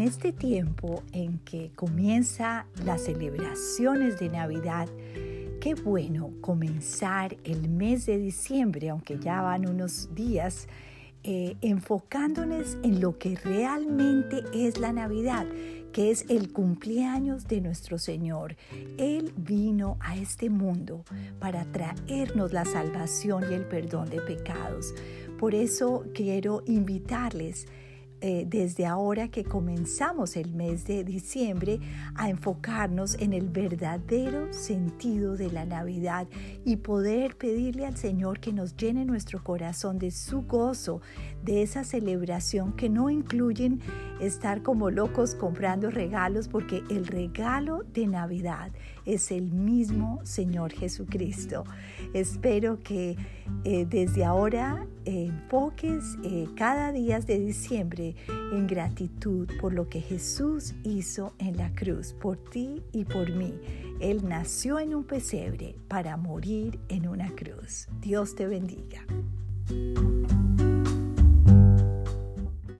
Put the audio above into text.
este tiempo en que comienza las celebraciones de Navidad, qué bueno comenzar el mes de diciembre, aunque ya van unos días, eh, enfocándonos en lo que realmente es la Navidad, que es el cumpleaños de nuestro Señor. Él vino a este mundo para traernos la salvación y el perdón de pecados. Por eso quiero invitarles eh, desde ahora que comenzamos el mes de diciembre a enfocarnos en el verdadero sentido de la Navidad y poder pedirle al Señor que nos llene nuestro corazón de su gozo, de esa celebración que no incluyen estar como locos comprando regalos porque el regalo de Navidad es el mismo Señor Jesucristo. Espero que eh, desde ahora enfoques eh, cada día de diciembre en gratitud por lo que Jesús hizo en la cruz, por ti y por mí. Él nació en un pesebre para morir en una cruz. Dios te bendiga.